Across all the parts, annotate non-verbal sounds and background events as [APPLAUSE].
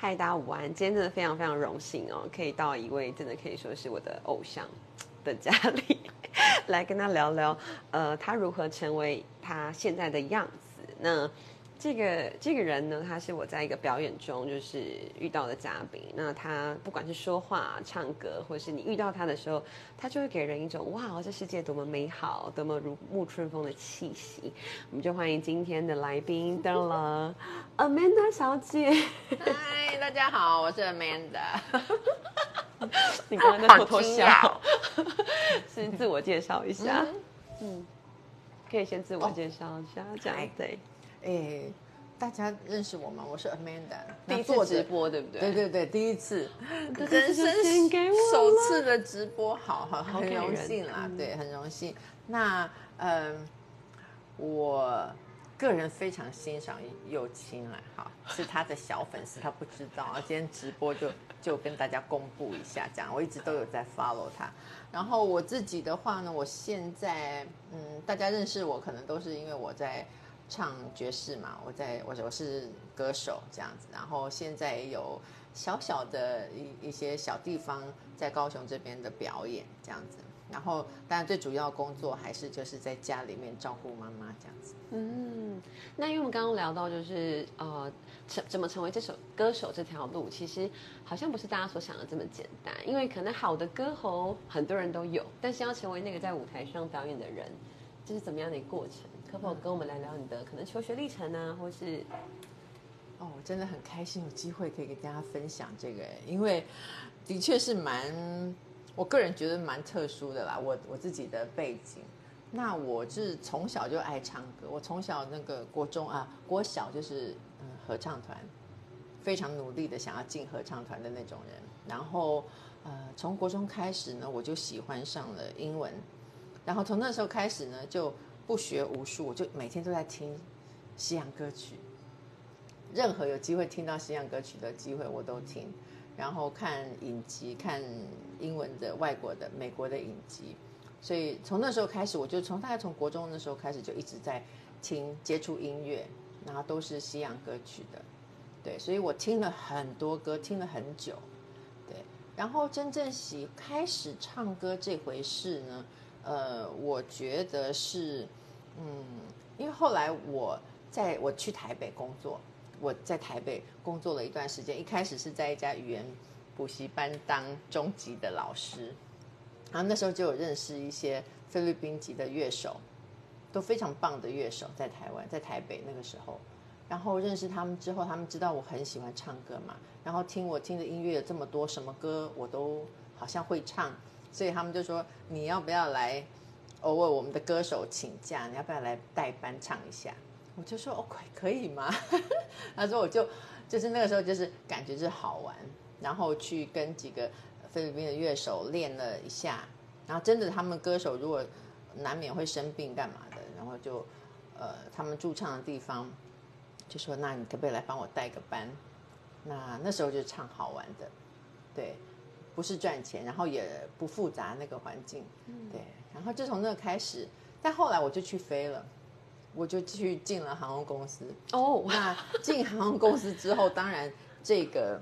嗨，大家午安！今天真的非常非常荣幸哦，可以到一位真的可以说是我的偶像的家里，[LAUGHS] 来跟他聊聊，呃，他如何成为他现在的样子。那这个这个人呢，他是我在一个表演中就是遇到的嘉宾。那他不管是说话、唱歌，或者是你遇到他的时候，他就会给人一种哇，这世界多么美好，多么如沐春风的气息。我们就欢迎今天的来宾，到了 Amanda 小姐。嗨，大家好，我是 Amanda。[LAUGHS] 你刚刚在偷偷笑，[LAUGHS] 先自我介绍一下。嗯，可以先自我介绍一下，这样对。哎，大家认识我吗？我是 Amanda，第一次直播对不对？对对对，第一次，[LAUGHS] 人生首次的直播，好好很荣幸啦，对，很荣幸。那嗯，我个人非常欣赏幼青啊，哈，是他的小粉丝，他不知道啊，今天直播就就跟大家公布一下，这样我一直都有在 follow 他。然后我自己的话呢，我现在嗯，大家认识我可能都是因为我在。唱爵士嘛，我在我我是歌手这样子，然后现在也有小小的一一些小地方在高雄这边的表演这样子，然后当然最主要工作还是就是在家里面照顾妈妈这样子。嗯，那因为我们刚刚聊到就是呃成怎么成为这首歌手这条路，其实好像不是大家所想的这么简单，因为可能好的歌喉很多人都有，但是要成为那个在舞台上表演的人，这是怎么样的一个过程？可否跟我们来聊你的可能求学历程呢？或是哦，我真的很开心有机会可以跟大家分享这个，因为的确是蛮，我个人觉得蛮特殊的啦。我我自己的背景，那我是从小就爱唱歌，我从小那个国中啊，国小就是嗯合唱团，非常努力的想要进合唱团的那种人。然后呃，从国中开始呢，我就喜欢上了英文，然后从那时候开始呢，就不学无术，我就每天都在听西洋歌曲。任何有机会听到西洋歌曲的机会，我都听。然后看影集，看英文的、外国的、美国的影集。所以从那时候开始，我就从大概从国中的时候开始，就一直在听、接触音乐，然后都是西洋歌曲的。对，所以我听了很多歌，听了很久。对，然后真正喜开始唱歌这回事呢？呃，我觉得是。嗯，因为后来我在我去台北工作，我在台北工作了一段时间。一开始是在一家语言补习班当中级的老师，然后那时候就有认识一些菲律宾籍的乐手，都非常棒的乐手，在台湾，在台北那个时候。然后认识他们之后，他们知道我很喜欢唱歌嘛，然后听我听的音乐有这么多，什么歌我都好像会唱，所以他们就说你要不要来？偶尔我们的歌手请假，你要不要来代班唱一下？我就说 OK 可以吗？[LAUGHS] 他说我就就是那个时候就是感觉是好玩，然后去跟几个菲律宾的乐手练了一下，然后真的他们歌手如果难免会生病干嘛的，然后就呃他们驻唱的地方就说那你可不可以来帮我带个班？那那时候就唱好玩的，对，不是赚钱，然后也不复杂那个环境，对。然后就从那开始，但后来我就去飞了，我就去进了航空公司。哦，那进航空公司之后，当然这个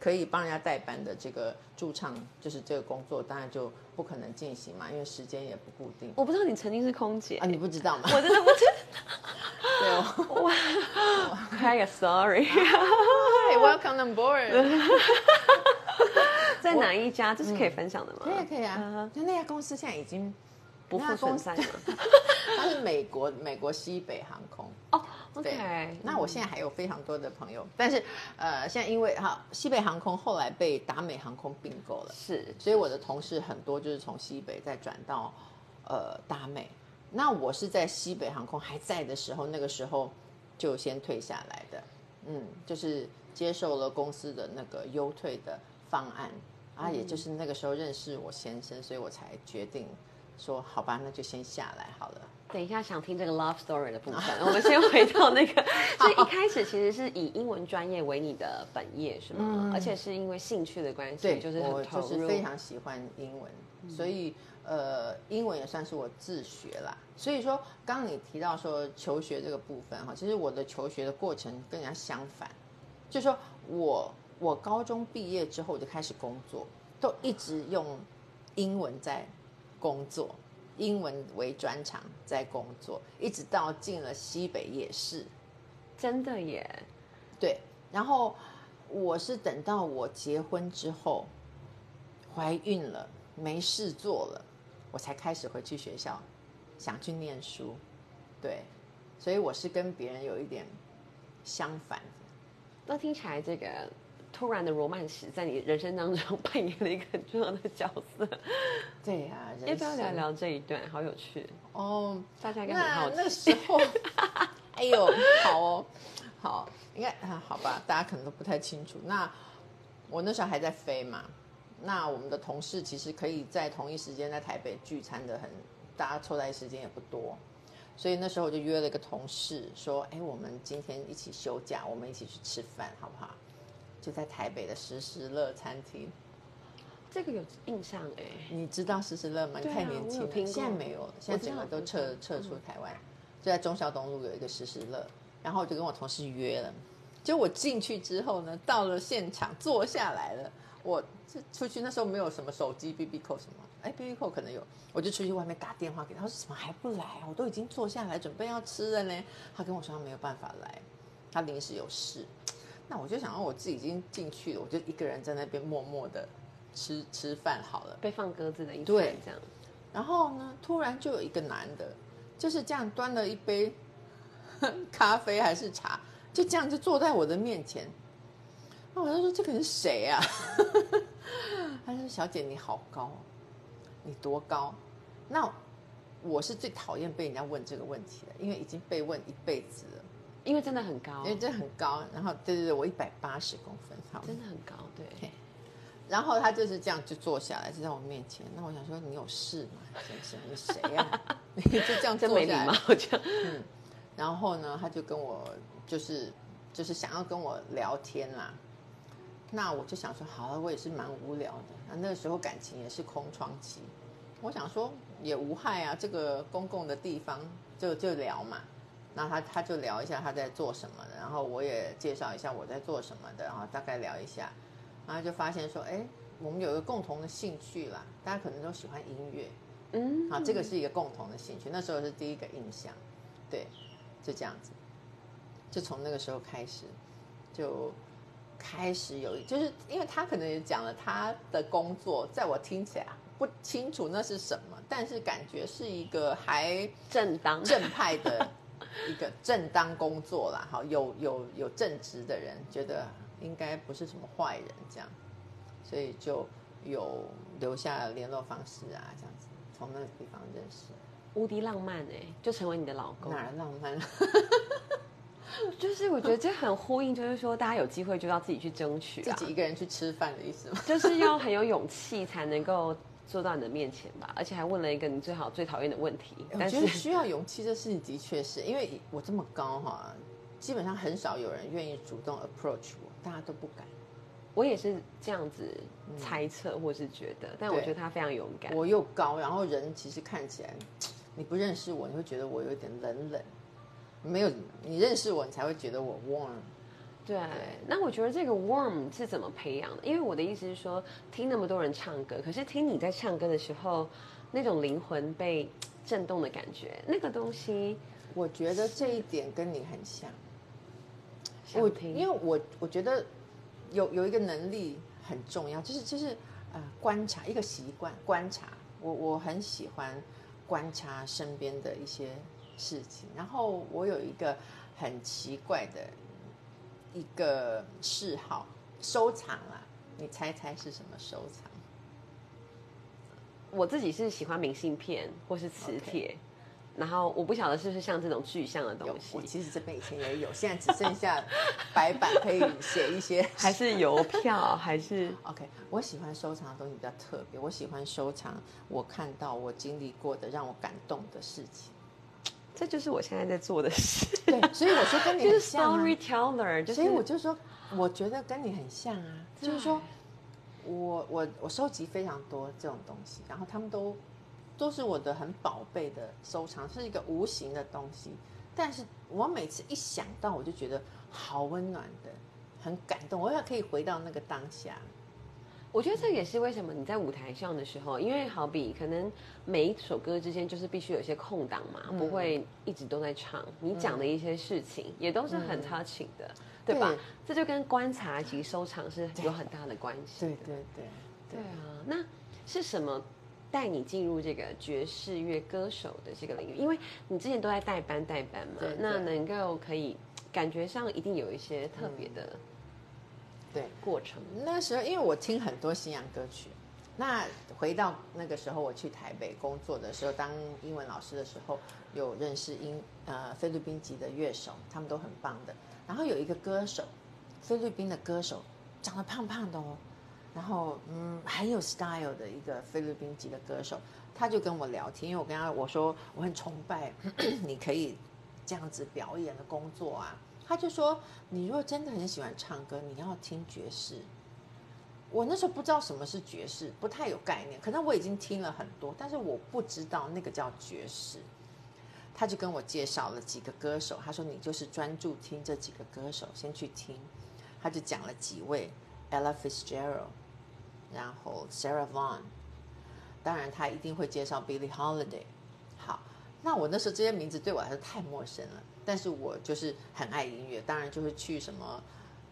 可以帮人家代班的这个驻唱，就是这个工作，当然就不可能进行嘛，因为时间也不固定。我不知道你曾经是空姐啊？你不知道吗？[LAUGHS] 我真的不知道。[LAUGHS] 对，[LAUGHS] 哇，开个 sorry。Welcome on board。在哪一家？这是可以分享的吗？可以，可以啊。就那家公司现在已经不复存在了。[LAUGHS] 它是美国美国西北航空哦。OK。那我现在还有非常多的朋友，但是呃，现在因为哈西北航空后来被达美航空并购了，是，所以我的同事很多就是从西北再转到呃达美。那我是在西北航空还在的时候，那个时候就先退下来的，嗯，就是接受了公司的那个优退的方案。啊，也就是那个时候认识我先生，所以我才决定说好吧，那就先下来好了。等一下想听这个 love story 的部分，[LAUGHS] 我们先回到那个，[LAUGHS] 所以一开始其实是以英文专业为你的本业，是吗？而且是因为兴趣的关系，对，就是我就是非常喜欢英文，所以呃，英文也算是我自学啦。所以说，刚刚你提到说求学这个部分哈，其实我的求学的过程跟人家相反，就是说我。我高中毕业之后我就开始工作，都一直用英文在工作，英文为专长在工作，一直到进了西北也是。真的耶，对，然后我是等到我结婚之后，怀孕了，没事做了，我才开始回去学校，想去念书。对，所以我是跟别人有一点相反。那听起来这个突然的罗曼史在你人生当中扮演了一个很重要的角色。对呀、人要不要聊聊这一段？好有趣，哦，大家应该很那好奇。那时候，[LAUGHS] 哎呦，好哦，好，应该啊，好吧，大家可能都不太清楚。那我那时候还在飞嘛，那我们的同事其实可以在同一时间在台北聚餐的很，大家凑在一起时间也不多，所以那时候我就约了一个同事说，哎，我们今天一起休假，我们一起去吃饭，好不好？就在台北的时时乐餐厅，这个有印象哎，你知道时时乐吗？你太年轻了，现在没有了，现在整个都撤撤出台湾，就在中孝东路有一个时时乐，然后我就跟我同事约了，就我进去之后呢，到了现场坐下来了，我这出去那时候没有什么手机 B B 扣什么，哎 B B 扣可能有，我就出去外面打电话给他，他说怎么还不来啊？我都已经坐下来准备要吃了呢，他跟我说他没有办法来，他临时有事。那我就想到我自己已经进去了，我就一个人在那边默默的吃吃饭好了。被放鸽子的一餐对这样。然后呢，突然就有一个男的，就是这样端了一杯 [LAUGHS] 咖啡还是茶，就这样就坐在我的面前。那我就说这个人是谁啊？[LAUGHS] 他说：“小姐你好高，你多高？”那我是最讨厌被人家问这个问题的，因为已经被问一辈子了，因为真的很高因，为这很高。然后对对对，我一百八十公分，好，真的很高，对。然后他就是这样就坐下来，就在我面前。那我想说，你有事吗，先生？你谁呀、你 [LAUGHS] 就这样坐下来真没礼貌，这样。然后呢，他就跟我就是就是想要跟我聊天啦。那我就想说，好了，我也是蛮无聊的。那那个时候感情也是空窗期，我想说也无害啊，这个公共的地方就就聊嘛。那他他就聊一下他在做什么的，然后我也介绍一下我在做什么的，然后大概聊一下，然后就发现说，哎，我们有一个共同的兴趣啦，大家可能都喜欢音乐，嗯，啊，这个是一个共同的兴趣，那时候是第一个印象，对，就这样子，就从那个时候开始，就开始有，就是因为他可能也讲了他的工作，在我听起来不清楚那是什么，但是感觉是一个还正当正派的 [LAUGHS] 一个正当工作啦，好，有有有正直的人，觉得应该不是什么坏人这样，所以就有留下联络方式啊，这样子，从那个地方认识。无敌浪漫哎，就成为你的老公。哪儿浪漫？[LAUGHS] 就是我觉得这很呼应，就是说大家有机会就要自己去争取啊，自己一个人去吃饭的意思吗？就是要很有勇气才能够坐到你的面前吧，而且还问了一个你最好最讨厌的问题，我但是觉得需要勇气这事情的确是因为我这么高哈，基本上很少有人愿意主动 approach 我，大家都不敢。我也是这样子猜测或是觉得，但我觉得他非常勇敢。我又高，然后人其实看起来，你不认识我，你会觉得我有点冷冷。没有你认识我，你才会觉得我 warm。对，那我觉得这个 warm 是怎么培养的？因为我的意思是说，听那么多人唱歌，可是听你在唱歌的时候，那种灵魂被震动的感觉，那个东西，我觉得这一点跟你很像。我听，因为我我觉得有有一个能力很重要，就是就是呃观察一个习惯观察。我我很喜欢观察身边的一些事情，然后我有一个很奇怪的一个嗜好，收藏啊，你猜猜是什么收藏？我自己是喜欢明信片或是磁铁。然后我不晓得是不是像这种具象的东，西我，其实这边以前也有，现在只剩下白板可以写一些 [LAUGHS] [LAUGHS] 还是邮票，还是 OK，我喜欢收藏的东西比较特别，我喜欢收藏我看到、我经历过的让我感动的事情。这就是我现在在做的事，对，所以我说跟你 [LAUGHS] 就是很像、啊，storyteller，就是所以我就说，我觉得跟你很像啊，就是说我我我收集非常多这种东西，然后他们都都是我的很宝贝的收藏，是一个无形的东西，但是我每次一想到，我就觉得好温暖的，很感动，我要可以回到那个当下。我觉得这也是为什么你在舞台上的时候，因为好比可能每一首歌之间就是必须有一些空档嘛，不会一直都在唱。你讲的一些事情也都是很 touching 的，对吧？这就跟观察及收藏是有很大的关系。对对对，对啊。那是什么带你进入这个爵士乐歌手的这个领域？因为你之前都在代班代班嘛，那能够可以感觉上一定有一些特别的。对，过程。那时候，因为我听很多西洋歌曲，那回到那个时候，我去台北工作的时候，当英文老师的时候，有认识英呃菲律宾籍的乐手，他们都很棒的。然后有一个歌手，菲律宾的歌手，长得胖胖的哦，然后嗯很有 style 的一个菲律宾籍的歌手，他就跟我聊天，因为我跟他我说我很崇拜 [CLEARS THROAT] 你可以这样子表演的工作啊。他就说：“你如果真的很喜欢唱歌，你要听爵士。”我那时候不知道什么是爵士，不太有概念。可能我已经听了很多，但是我不知道那个叫爵士。他就跟我介绍了几个歌手，他说：“你就是专注听这几个歌手，先去听。”他就讲了几位：Ella Fitzgerald，然后 Sarah Vaughan，当然他一定会介绍 Billie Holiday。好，那我那时候这些名字对我来说太陌生了。但是我就是很爱音乐，当然就是去什么，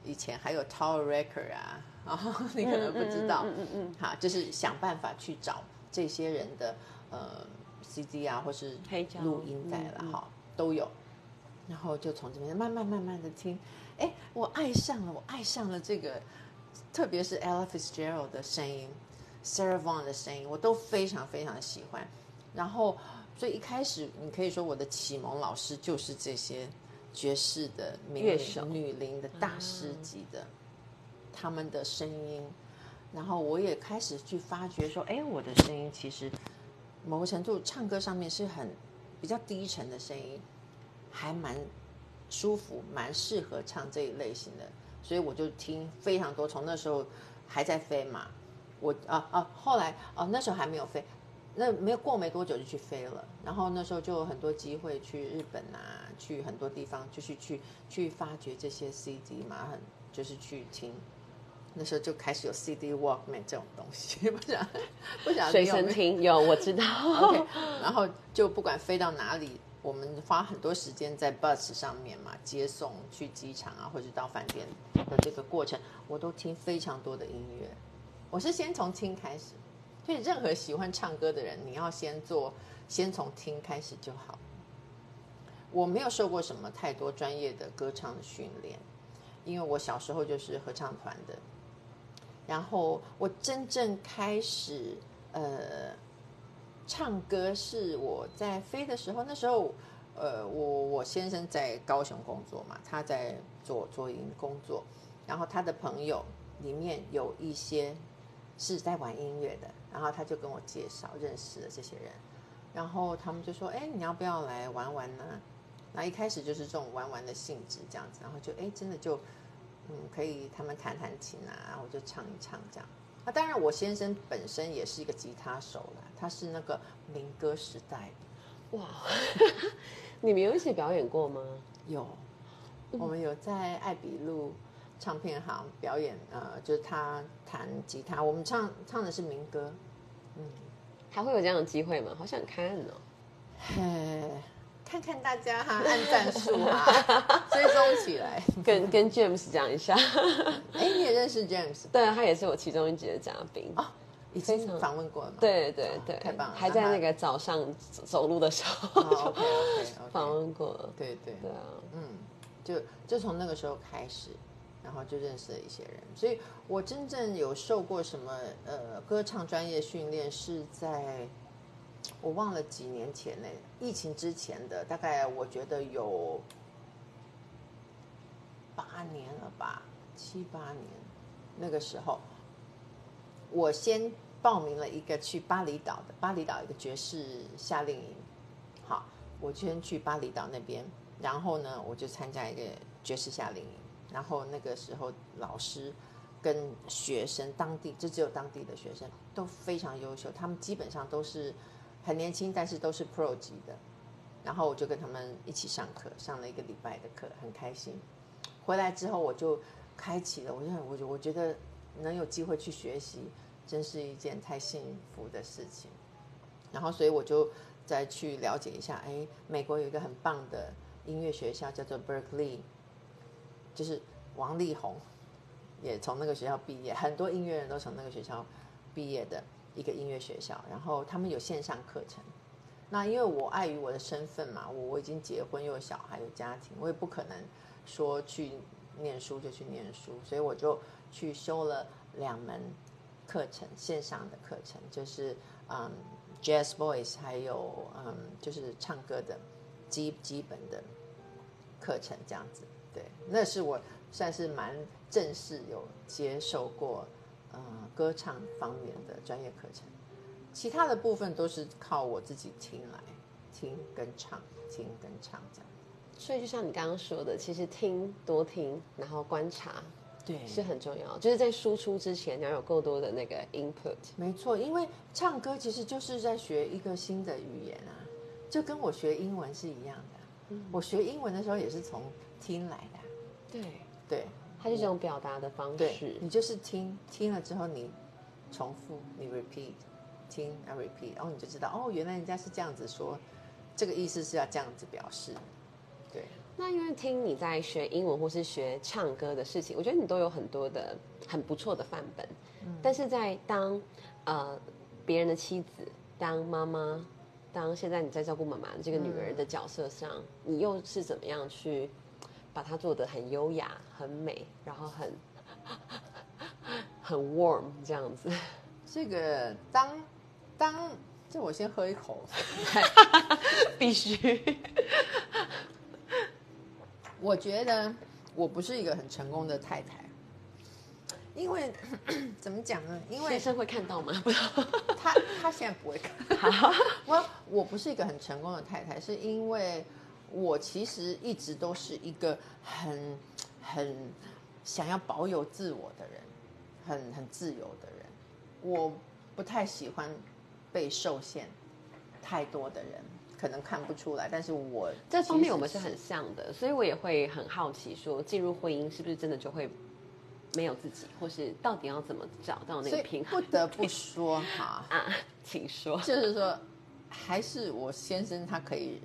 以前还有 Tower Record 啊，啊，你可能不知道，嗯嗯嗯，好，就是想办法去找这些人的呃 CD 啊，或是录音带了哈，都有，然后就从这边慢慢慢慢的听，哎，我爱上了，我爱上了这个，特别是 Ella Fitzgerald 的声音，Sarah Vaughan 的声音，我都非常非常的喜欢，然后。所以一开始，你可以说我的启蒙老师就是这些爵士的乐手、女伶的大师级的，他们的声音，然后我也开始去发觉说，哎，我的声音其实某个程度唱歌上面是很比较低沉的声音，还蛮舒服，蛮适合唱这一类型的，所以我就听非常多。从那时候还在飞嘛，我啊啊，后来哦那时候还没有飞。那没有过没多久就去飞了，然后那时候就有很多机会去日本啊，去很多地方，就是去去发掘这些 CD 嘛，很就是去听。那时候就开始有 CD Walkman 这种东西，[LAUGHS] 不想不想随身听有我知道。[LAUGHS] OK，[LAUGHS] 然后就不管飞到哪里，我们花很多时间在 bus 上面嘛，接送去机场啊，或者到饭店的这个过程，我都听非常多的音乐。我是先从听开始。所以，任何喜欢唱歌的人，你要先做，先从听开始就好。我没有受过什么太多专业的歌唱训练，因为我小时候就是合唱团的。然后，我真正开始呃唱歌是我在飞的时候，那时候呃我我先生在高雄工作嘛，他在做做音工作，然后他的朋友里面有一些是在玩音乐的。然后他就跟我介绍认识了这些人，然后他们就说：“哎，你要不要来玩玩呢？”那一开始就是这种玩玩的性质这样子，然后就哎，真的就嗯，可以他们弹弹琴啊，然后就唱一唱这样。那当然，我先生本身也是一个吉他手啦，他是那个民歌时代的。哇，[LAUGHS] 你们有一起表演过吗？有，我们有在艾比路。唱片行表演，呃，就是他弹吉他，我们唱唱的是民歌，嗯，还会有这样的机会吗？好想看哦，嘿，看看大家哈，按赞数哈，[LAUGHS] 追踪起来，跟跟 James 讲一下，[LAUGHS] 哎，你也认识 James？对啊，他也是我其中一集的嘉宾。哦，已经访问过了吗？对对对，太棒了，还在那个早上走路的时候，OK [LAUGHS] OK，访问过。了，对对。对啊，嗯，就就从那个时候开始。然后就认识了一些人，所以我真正有受过什么呃歌唱专业训练，是在我忘了几年前呢，疫情之前的，大概我觉得有八年了吧，七八年。那个时候，我先报名了一个去巴厘岛的巴厘岛一个爵士夏令营，好，我先去巴厘岛那边，然后呢，我就参加一个爵士夏令营。然后那个时候，老师跟学生，当地就只有当地的学生都非常优秀，他们基本上都是很年轻，但是都是 pro 级的。然后我就跟他们一起上课，上了一个礼拜的课，很开心。回来之后，我就开启了。我就我就我觉得能有机会去学习，真是一件太幸福的事情。然后，所以我就再去了解一下，哎，美国有一个很棒的音乐学校，叫做 Berkeley，就是王力宏也从那个学校毕业，很多音乐人都从那个学校毕业的一个音乐学校。然后他们有线上课程。那因为我碍于我的身份嘛，我我已经结婚又有小孩有家庭，我也不可能说去念书就去念书，所以我就去修了两门课程，线上的课程，就是嗯，jazz voice，还有嗯，就是唱歌的基基本的课程这样子。对，那是我算是蛮正式有接受过呃歌唱方面的专业课程。其他的部分都是靠我自己听来听跟唱，听跟唱这样。所以就像你刚刚说的，其实听多听，然后观察，对，是很重要。就是在输出之前，你要有够多的那个 input。没错，因为唱歌其实就是在学一个新的语言啊，就跟我学英文是一样的。我学英文的时候也是从听来的。对对，它是这种表达的方式。你就是听听了之后，你重复，你 repeat。听，I repeat，然后你就知道哦，原来人家是这样子说，这个意思是要这样子表示。对，那因为听你在学英文或是学唱歌的事情，我觉得你都有很多的很不错的范本。嗯，但是在当呃别人的妻子、当妈妈、当现在你在照顾妈妈这个女儿的角色上，你又是怎么样去把它做的很优雅、很美，然后很很 warm 这样子？这个当。当这我先喝一口，[LAUGHS] 必须。我觉得我不是一个很成功的太太，因为 [CLEARS THROAT] 怎么讲呢？因为先生会看到吗？[LAUGHS] 不他他现在不会看。我 [LAUGHS] 我不是一个很成功的太太，是因为我其实一直都是一个很很想要保有自我的人，很很自由的人。我不太喜欢。被受限太多的人可能看不出来，但是我这方面我们是很像的，所以我也会很好奇，说进入婚姻是不是真的就会没有自己，或是到底要怎么找到那个平衡？不得不说哈 [LAUGHS] 啊，请说，就是说还是我先生他可以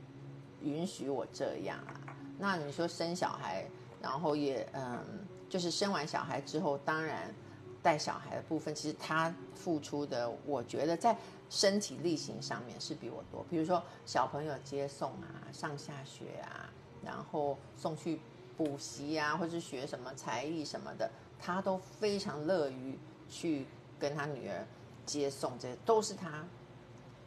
允许我这样啊。那你说生小孩，然后也嗯，就是生完小孩之后，当然带小孩的部分，其实他付出的，我觉得在。身体力行上面是比我多，比如说小朋友接送啊、上下学啊，然后送去补习啊，或是学什么才艺什么的，他都非常乐于去跟他女儿接送，这些都是他。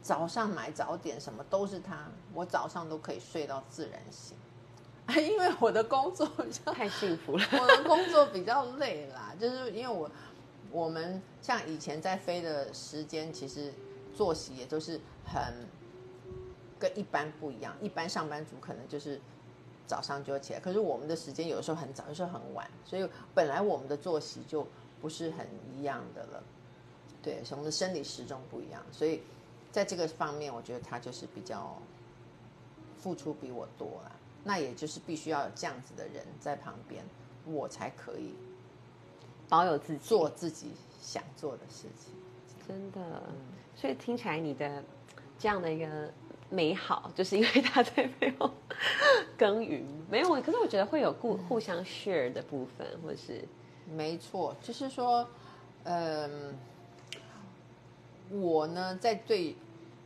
早上买早点什么都是他，我早上都可以睡到自然醒，[LAUGHS] 因为我的工作比较太幸福了，[LAUGHS] 我的工作比较累啦，就是因为我我们像以前在飞的时间，其实。作息也都是很跟一般不一样，一般上班族可能就是早上就要起来，可是我们的时间有时候很早，有时候很晚，所以本来我们的作息就不是很一样的了。对，我们的生理时钟不一样，所以在这个方面，我觉得他就是比较付出比我多了。那也就是必须要有这样子的人在旁边，我才可以保有自己做自己想做的事情。真的。所以听起来你的这样的一个美好，就是因为他在背后耕耘，没有。可是我觉得会有互互相 share 的部分，或是没错，就是说，嗯，我呢在对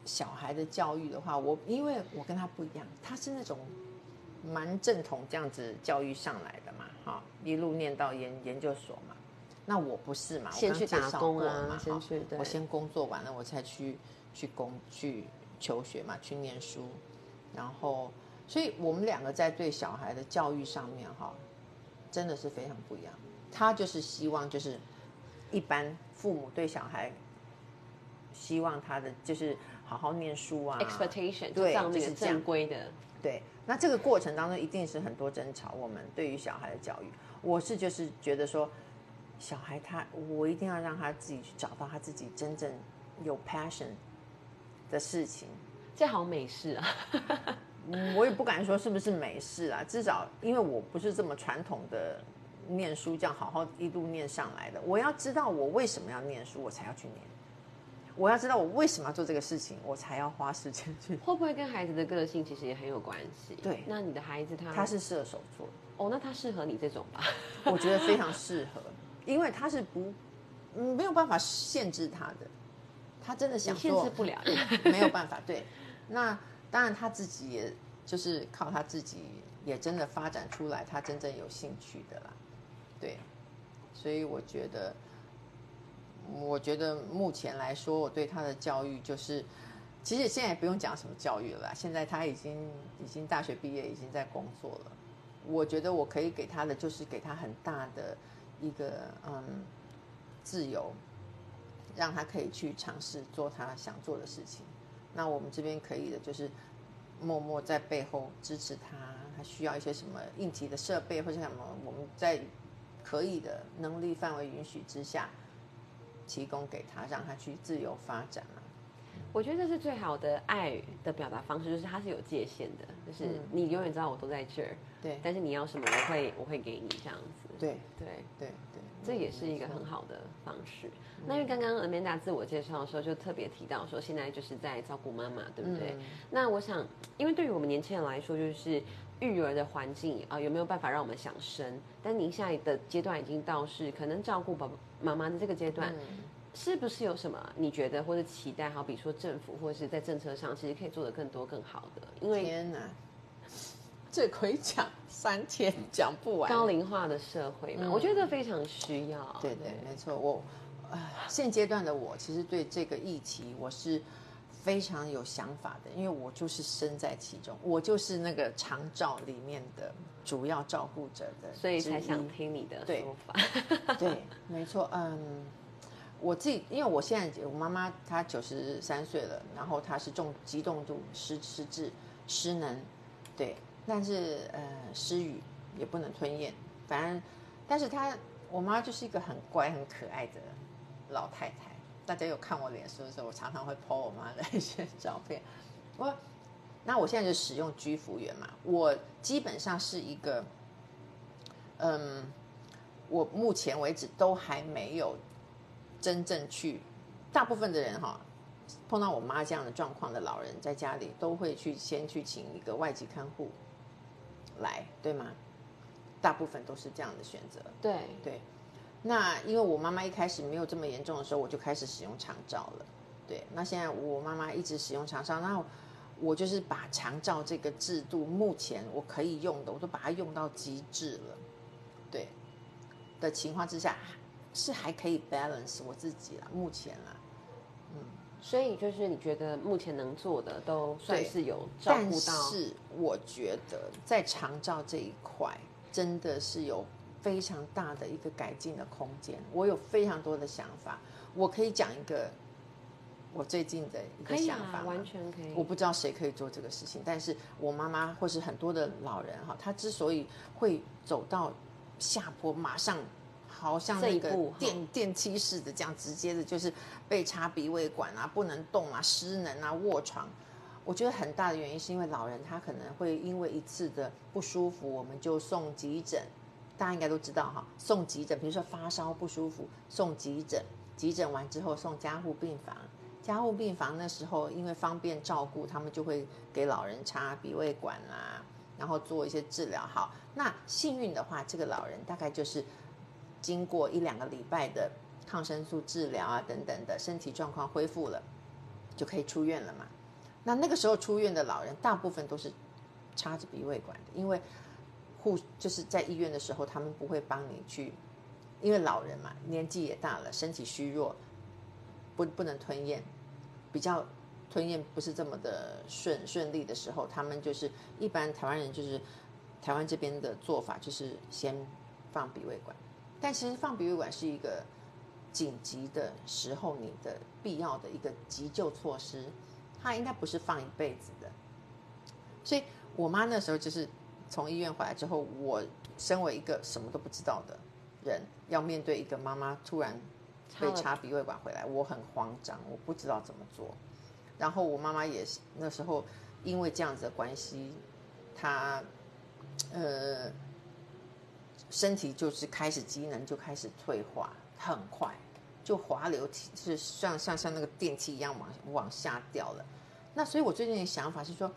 小孩的教育的话，我因为我跟他不一样，他是那种蛮正统这样子教育上来的嘛，哈，一路念到研研究所嘛。那我不是嘛？先去打工啊，先去。我先工作完了，我才去去工去求学嘛，去念书。然后，所以我们两个在对小孩的教育上面哈，真的是非常不一样。他就是希望就是一般父母对小孩希望他的就是好好念书啊，expectation 对，就是正规的。对，那这个过程当中一定是很多争吵。我们对于小孩的教育，我是就是觉得说。小孩他，我一定要让他自己去找到他自己真正有 passion 的事情。这好美式啊！我也不敢说是不是美式啊，至少因为我不是这么传统的念书这样好好一路念上来的。我要知道我为什么要念书，我才要去念。我要知道我为什么要做这个事情，我才要花时间去。[LAUGHS] 会不会跟孩子的个性其实也很有关系？对那你的孩子他他是射手座，哦，那他适合你这种吧？我觉得非常适合，[LAUGHS] 因为他是不嗯没有办法限制他的，他真的想做限做制不了。[LAUGHS] 没有办法。对，那当然他自己也就是靠他自己也真的发展出来他真正有兴趣的啦。对，所以我觉得，我觉得目前来说，我对他的教育就是，其实现在也不用讲什么教育了啦，现在他已经已经大学毕业，已经在工作了。我觉得我可以给他的就是给他很大的一个嗯自由，让他可以去尝试做他想做的事情。那我们这边可以的就是默默在背后支持他，他需要一些什么应急的设备或者什么，我们在可以的能力范围允许之下，提供给他，让他去自由发展。我觉得这是最好的爱的表达方式，就是它是有界限的，就是嗯你永远知道我都在这儿，对但是你要什么，我会我会给你这样子。对对，对对，这也是一个很好的方式。那因为刚刚 Amanda 自我介绍的时候就特别提到说，现在就是在照顾妈妈，对不对？嗯那我想，因为对于我们年轻人来说，就是育儿的环境啊、有没有办法让我们想生？但您现在的阶段已经到是可能照顾爸爸妈妈的这个阶段，嗯是不是有什么你觉得或者期待？好比说政府或者是在政策上，其实可以做得更多更好的，因为天哪，这可以讲三天讲不完。高龄化的社会嘛，嗯我觉得非常需要。对对，没错。我，呃，现阶段的我其实对这个议题我是非常有想法的，因为我就是身在其中，我就是那个长照里面的主要照顾者的，所以才想听你的对说法。[LAUGHS] 对，没错，嗯，我自己，因为我现在我妈妈她九十三岁了，然后她是重极重度失失智失能，对，但是呃失语也不能吞咽，反正，但是她我妈就是一个很乖很可爱的老太太。大家有看我脸书的时候，我常常会 po 我妈的一些照片。我那我现在就使用居服员嘛，我基本上是一个，嗯。我目前为止都还没有真正去，大部分的人哈，碰到我妈这样的状况的老人，在家里都会去先去请一个外籍看护来，对吗？大部分都是这样的选择。对，对，那因为我妈妈一开始没有这么严重的时候，我就开始使用长照了。对，那现在我妈妈一直使用长照，那我就是把长照这个制度，目前我可以用的，我都把它用到极致了。对的情况之下，是还可以 balance 我自己啦，目前啦。所以就是你觉得目前能做的都算是有照顾到，是我觉得在长照这一块，真的是有非常大的一个改进的空间。我有非常多的想法，我可以讲一个我最近的一个想法吗完全可以。我不知道谁可以做这个事情，但是我妈妈或是很多的老人哈，他之所以会走到下坡，马上好像那个电电梯式的这样直接的，就是被插鼻胃管啊，不能动啊，失能啊，卧床。我觉得很大的原因是因为老人他可能会因为一次的不舒服，我们就送急诊。大家应该都知道哈，送急诊，比如说发烧不舒服，送急诊，急诊完之后送加护病房。加护病房那时候因为方便照顾，他们就会给老人插鼻胃管啦、然后做一些治疗。好，那幸运的话，这个老人大概就是经过一两个礼拜的抗生素治疗啊等等的，身体状况恢复了，就可以出院了嘛。那那个时候出院的老人，大部分都是插着鼻胃管的，因为护就是在医院的时候，他们不会帮你去，因为老人嘛，年纪也大了，身体虚弱，不不能吞咽，比较吞咽不是这么的顺顺利的时候，他们就是一般台湾人就是台湾这边的做法就是先放鼻胃管，但其实放鼻胃管是一个紧急的时候你的必要的一个急救措施，它应该不是放一辈子的。所以我妈那时候就是从医院回来之后，我身为一个什么都不知道的人，要面对一个妈妈突然被插鼻胃管回来，我很慌张，我不知道怎么做。然后我妈妈也是那时候因为这样子的关系，她呃身体就是开始机能就开始退化，很快就滑流体是像像像那个电梯一样往往下掉了。那所以我最近的想法是说，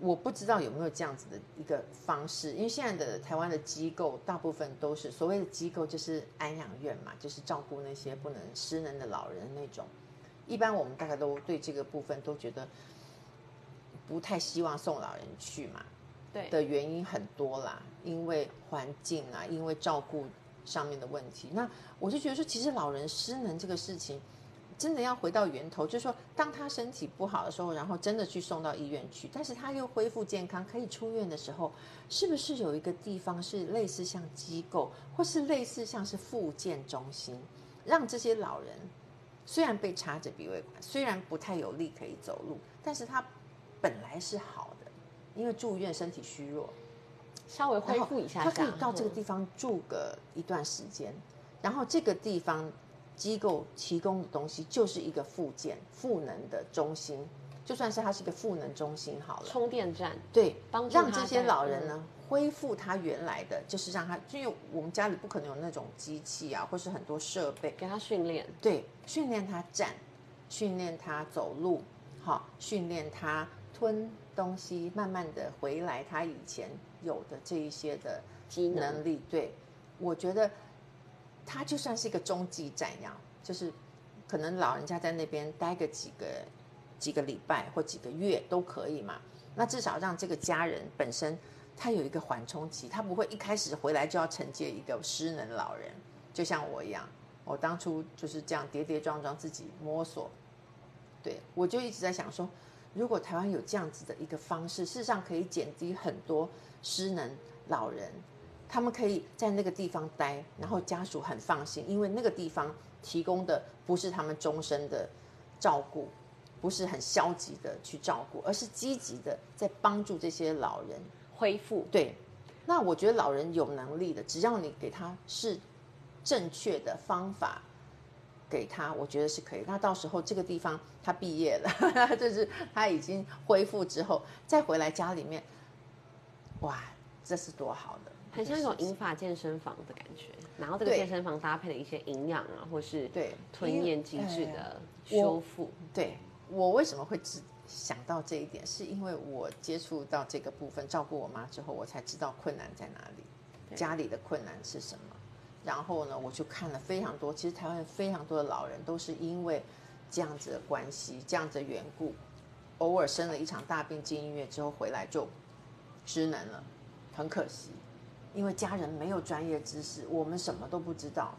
我不知道有没有这样子的一个方式，因为现在的台湾的机构大部分都是所谓的机构，就是安养院嘛，就是照顾那些不能失能的老人那种。一般我们大概都对这个部分都觉得不太希望送老人去嘛。对的原因很多啦，因为环境啊，因为照顾上面的问题。那我就觉得说，其实老人失能这个事情，真的要回到源头，就是说，当他身体不好的时候，然后真的去送到医院去，但是他又恢复健康，可以出院的时候，是不是有一个地方是类似像机构，或是类似像是复健中心，让这些老人虽然被插着鼻胃管，虽然不太有力可以走路，但是他本来是好。因为住院身体虚弱，稍微恢复一下，他可以到这个地方住个一段时间，然后这个地方机构提供的东西就是一个复健赋能的中心，就算是它是一个赋能中心好了，充电站，对，帮让这些老人呢恢复他原来的，就是让他，因为我们家里不可能有那种机器啊，或是很多设备。给他训练，对，训练他站，训练他走路，好，训练他吞。东西慢慢的回来，他以前有的这一些的能力，对我觉得他就算是一个中继站一样，就是可能老人家在那边待个几个几个礼拜或几个月都可以嘛。那至少让这个家人本身他有一个缓冲期，他不会一开始回来就要承接一个失能老人，就像我一样，我当初就是这样跌跌撞撞自己摸索，对我就一直在想说。如果台湾有这样子的一个方式，事实上可以减低很多失能老人，他们可以在那个地方待，然后家属很放心，因为那个地方提供的不是他们终身的照顾，不是很消极的去照顾，而是积极的在帮助这些老人恢复。对，那我觉得老人有能力的，只要你给他是正确的方法。给他，我觉得是可以。那到时候这个地方他毕业了，[LAUGHS] 就是他已经恢复之后，再回来家里面，哇，这是多好的，很像一种银发健身房的感觉。然后这个健身房搭配了一些营养啊，或是对吞咽机制的修复。对我为什么会只想到这一点，是因为我接触到这个部分照顾我妈之后，我才知道困难在哪里，家里的困难是什么。然后呢，我就看了非常多。其实台湾非常多的老人都是因为这样子的关系、这样子的缘故，偶尔生了一场大病进医院之后回来就失能了，很可惜。因为家人没有专业知识，我们什么都不知道。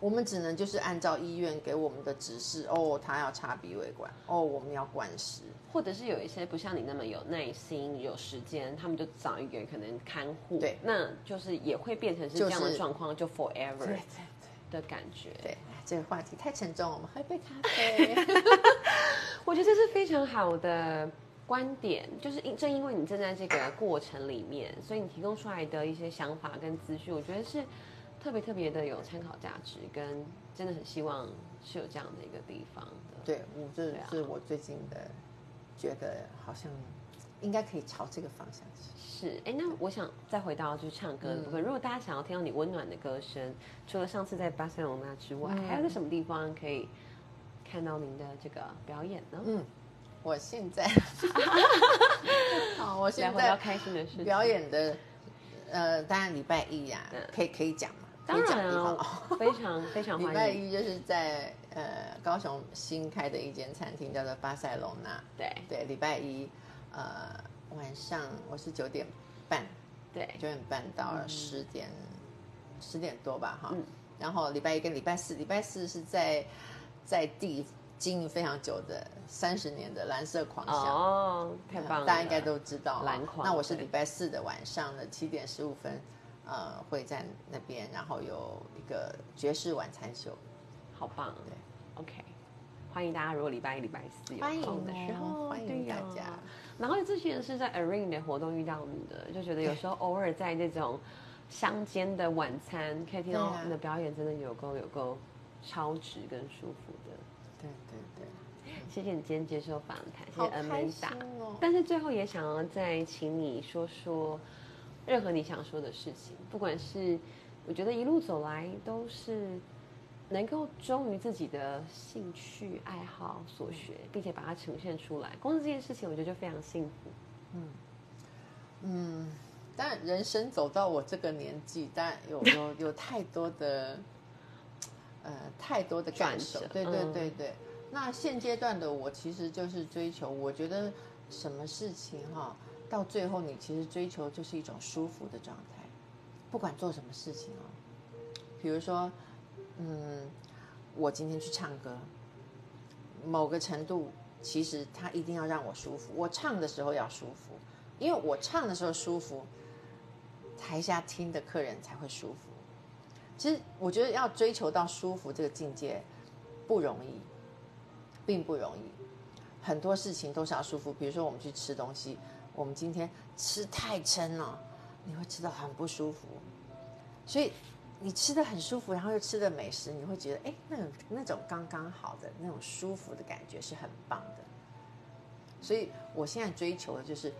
我们只能就是按照医院给我们的指示，哦，他要插鼻胃管，哦，我们要灌食，或者是有一些不像你那么有耐心、有时间，他们就找一个可能看护，对，那就是也会变成是这样的状况，就 forever 对对的感觉。对，这个话题太沉重，我们喝一杯咖啡。[LAUGHS] 我觉得这是非常好的观点，就是因正因为你正在这个过程里面，所以你提供出来的一些想法跟资讯，我觉得是。特别特别的有参考价值，跟真的很希望是有这样的一个地方的。对，我这是我最近的觉得好像应该可以朝这个方向去。是，哎，那我想再回到就是唱歌的部分。如果大家想要听到你温暖的歌声，除了上次在巴塞罗那之外，还有在什么地方可以看到您的这个表演呢？嗯，我现在，[LAUGHS] 好，我现在要开心的事表演的，呃，当然礼拜一呀，可以可以讲嘛。当然哦，非常非 [LAUGHS] 常欢迎。礼拜一就是在呃高雄新开的一间餐厅，叫做巴塞隆纳。对对，礼拜一呃晚上我是九点半，对九点半到十点十点多吧哈。然后礼拜一跟礼拜四，礼拜四是在在地经营非常久的三十年的蓝色狂想哦，太棒了，大家应该都知道蓝狂。那我是礼拜四的晚上的七点十五分。呃，会在那边，然后有一个爵士晚餐秀，好棒。对，OK，欢迎大家，如果礼拜一、礼拜四有空的时候，欢迎大家。然后之前是在 Arena 的活动遇到你的，就觉得有时候偶尔在这种乡间的晚餐，可以听到你的表演，真的有够有够超值跟舒服的。对对对，谢谢你今天接受访谈，谢谢 Amanda。哦。但是最后也想要再请你说说。任何你想说的事情，不管是我觉得一路走来都是能够忠于自己的兴趣爱好所学，并且把它呈现出来。光是这件事情，我觉得就非常幸福。嗯嗯，但人生走到我这个年纪，当然有有有太多的呃太多的感受。对对对对。那现阶段的我，其实就是追求，我觉得什么事情哈，到最后你其实追求就是一种舒服的状态，不管做什么事情哦。比如说，嗯，我今天去唱歌，某个程度，其实他一定要让我舒服。我唱的时候要舒服，因为我唱的时候舒服，台下听的客人才会舒服。其实我觉得要追求到舒服这个境界不容易。并不容易，很多事情都是要舒服。比如说，我们去吃东西，我们今天吃太撑了，你会吃到很不舒服。所以，你吃的很舒服，然后又吃的美食，你会觉得，哎，那那种刚刚好的那种舒服的感觉是很棒的。所以我现在追求的就是，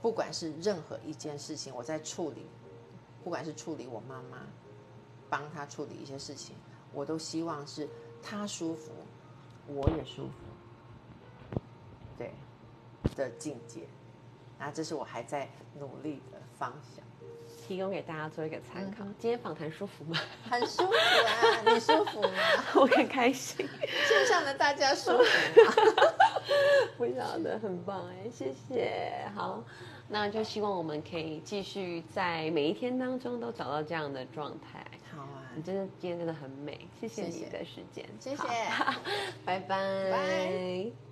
不管是任何一件事情，我在处理，不管是处理我妈妈，帮她处理一些事情，我都希望是她舒服。我也舒服，对的境界，那这是我还在努力的方向，提供给大家做一个参考。今天访谈舒服吗？很舒服啊，你舒服吗？[LAUGHS] 我很开心，线上的大家舒服吗？[LAUGHS] 不晓得，很棒哎，谢谢。好，那就希望我们可以继续在每一天当中都找到这样的状态。好啊你真的今天真的很美，谢谢你的时间，谢谢，[LAUGHS] 拜拜。